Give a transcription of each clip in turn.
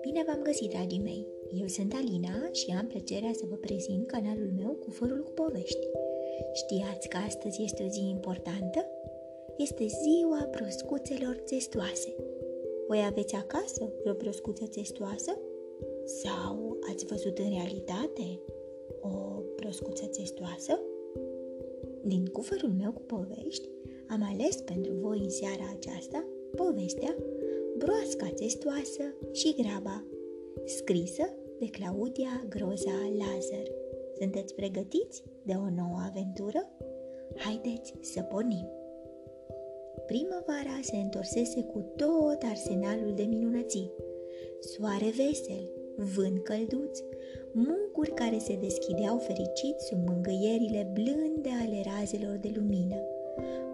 Bine v-am găsit, dragii mei! Eu sunt Alina și am plăcerea să vă prezint canalul meu cu fărul cu povești. Știați că astăzi este o zi importantă? Este ziua broscuțelor testoase. Voi aveți acasă vreo broscuță testoasă? Sau ați văzut în realitate o broscuță testoasă? Din cufărul meu cu povești, am ales pentru voi în seara aceasta povestea Broasca testoasă și graba, scrisă de Claudia Groza Lazar. Sunteți pregătiți de o nouă aventură? Haideți să pornim! Primăvara se întorsese cu tot arsenalul de minunății. Soare vesel, vânt călduț, mucuri care se deschideau fericiți sub mângâierile blânde ale razelor de lumină,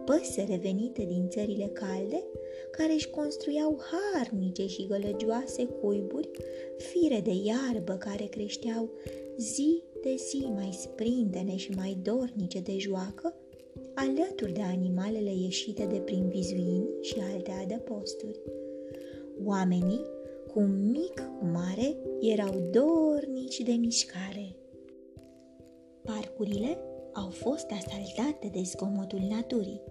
păsări revenite din țările calde, care își construiau harnice și gălăgioase cuiburi, fire de iarbă care creșteau zi de zi mai sprintene și mai dornice de joacă, alături de animalele ieșite de prin vizuini și alte adăposturi. Oamenii, cu mic cu mare, erau dornici de mișcare. Parcurile au fost asaltate de zgomotul naturii,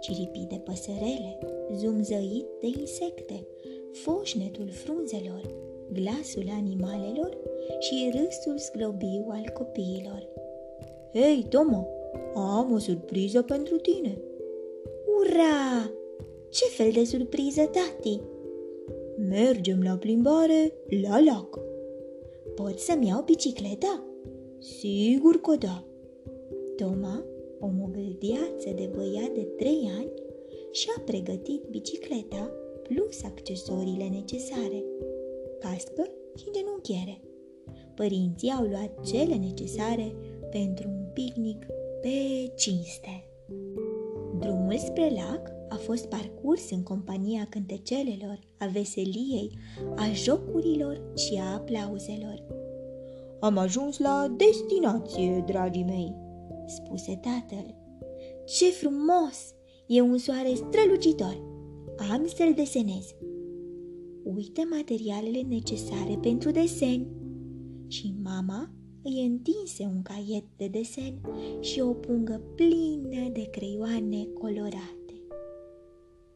ciripit de păsărele, zumzăit de insecte, foșnetul frunzelor, glasul animalelor și râsul zglobiu al copiilor. Hei, Toma, am o surpriză pentru tine!" Ura! Ce fel de surpriză, tati?" Mergem la plimbare la lac." Poți să-mi iau bicicleta?" Sigur că da." Toma, o mogâldiață de băiat de trei ani, și-a pregătit bicicleta plus accesoriile necesare, cască și genunchiere. Părinții au luat cele necesare pentru un picnic pe cinste. Drumul spre lac a fost parcurs în compania cântecelelor, a veseliei, a jocurilor și a aplauzelor. Am ajuns la destinație, dragii mei, spuse tatăl. Ce frumos! E un soare strălucitor. Am să-l desenez. Uite materialele necesare pentru desen. Și mama îi întinse un caiet de desen și o pungă plină de creioane colorate.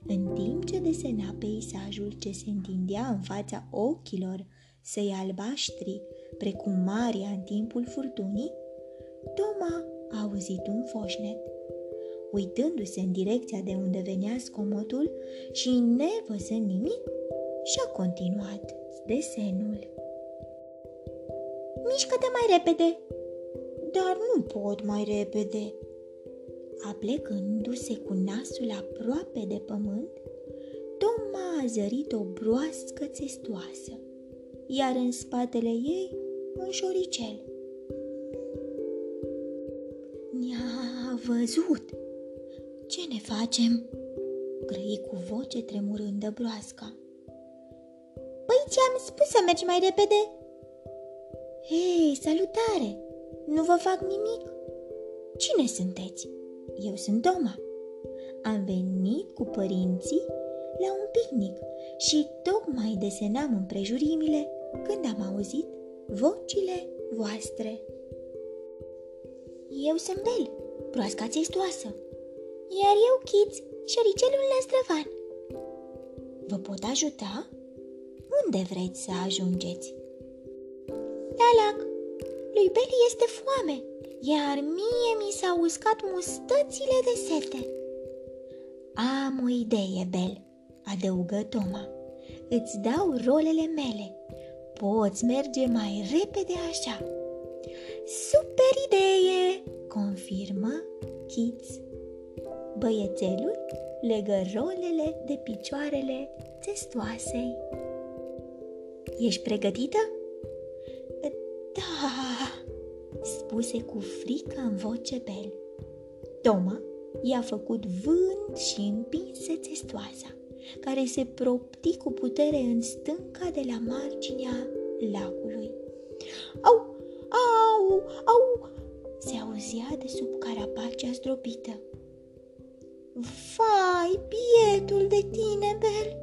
În timp ce desena peisajul ce se întindea în fața ochilor săi albaștri, precum Maria în timpul furtunii, Toma a auzit un foșnet. Uitându-se în direcția de unde venea scomotul și nevăzând nimic, și-a continuat desenul. Mișcă-te mai repede! Dar nu pot mai repede. Aplecându-se cu nasul aproape de pământ, Toma a zărit o broască țestoasă, iar în spatele ei un șoricel. Văzut! Ce ne facem? grăi cu voce tremurândă broasca. Păi ți-am spus să mergi mai repede, Hei, salutare! Nu vă fac nimic? Cine sunteți? Eu sunt Toma. Am venit cu părinții la un picnic și tocmai desenam împrejurimile când am auzit vocile voastre. Eu sunt Bel, proasca țestoasă, iar eu Kids, șoricelul năstrăvan. Vă pot ajuta? Unde vreți să ajungeți? La lac. Lui Beli este foame, iar mie mi s-au uscat mustățile de sete. Am o idee, Bel, adăugă Toma. Îți dau rolele mele. Poți merge mai repede așa. Super idee, confirmă Kids. Băiețelul legă rolele de picioarele testoasei. Ești pregătită? Da, spuse cu frică în voce Bel. Toma i-a făcut vânt și împinse testoasa, care se propti cu putere în stânca de la marginea lacului. Au, au, au, se auzea de sub carapacea zdrobită. Vai, Vai, bietul de tine, Bel,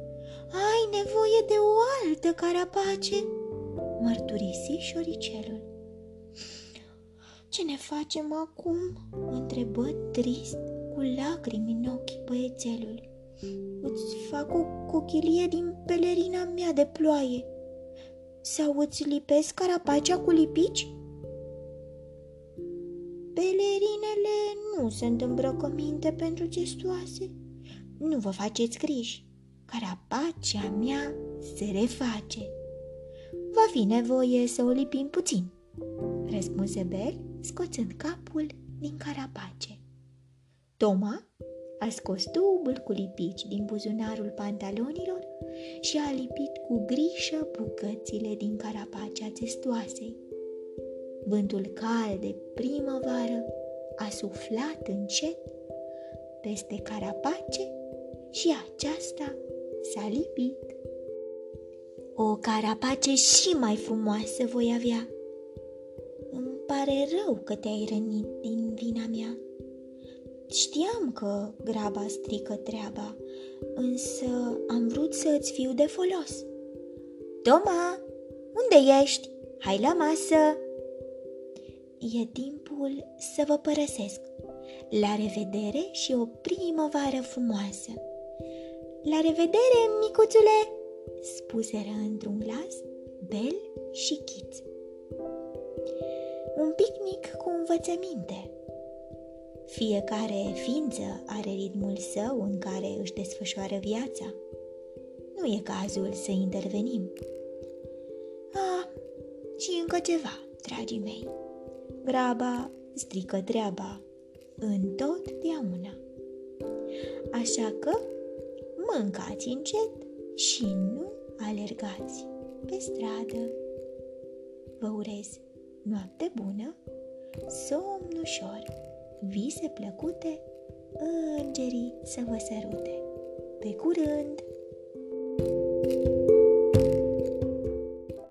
ai nevoie de o altă carapace, mărturisi șoricelul. Ce ne facem acum?" întrebă trist, cu lacrimi în ochi băiețelul. Îți fac o cochilie din pelerina mea de ploaie sau îți lipesc carapacea cu lipici? Pelerinele nu sunt îmbrăcăminte pentru gestoase. Nu vă faceți griji, carapacea mea se reface. Va fi nevoie să o lipim puțin, răspunse Bel, scoțând capul din carapace. Toma a scos tubul cu lipici din buzunarul pantalonilor și a lipit cu grijă bucățile din carapacea testoasei. Vântul cald de primăvară a suflat încet peste carapace și aceasta s-a lipit. O carapace și mai frumoasă voi avea. Îmi pare rău că te-ai rănit din vina mea. Știam că graba strică treaba, însă am vrut să îți fiu de folos. Toma, unde ești? Hai la masă! E timpul să vă părăsesc. La revedere și o primăvară frumoasă! La revedere, micuțule! spuseră într-un glas Bel și Kit. Un picnic cu învățăminte – fiecare ființă are ritmul său în care își desfășoară viața. Nu e cazul să intervenim. Ah, și încă ceva, dragii mei. Graba strică treaba, întotdeauna. Așa că mâncați încet și nu alergați pe stradă. Vă urez noapte bună, somn ușor vise plăcute, îngerii să vă sărute. Pe curând! thank you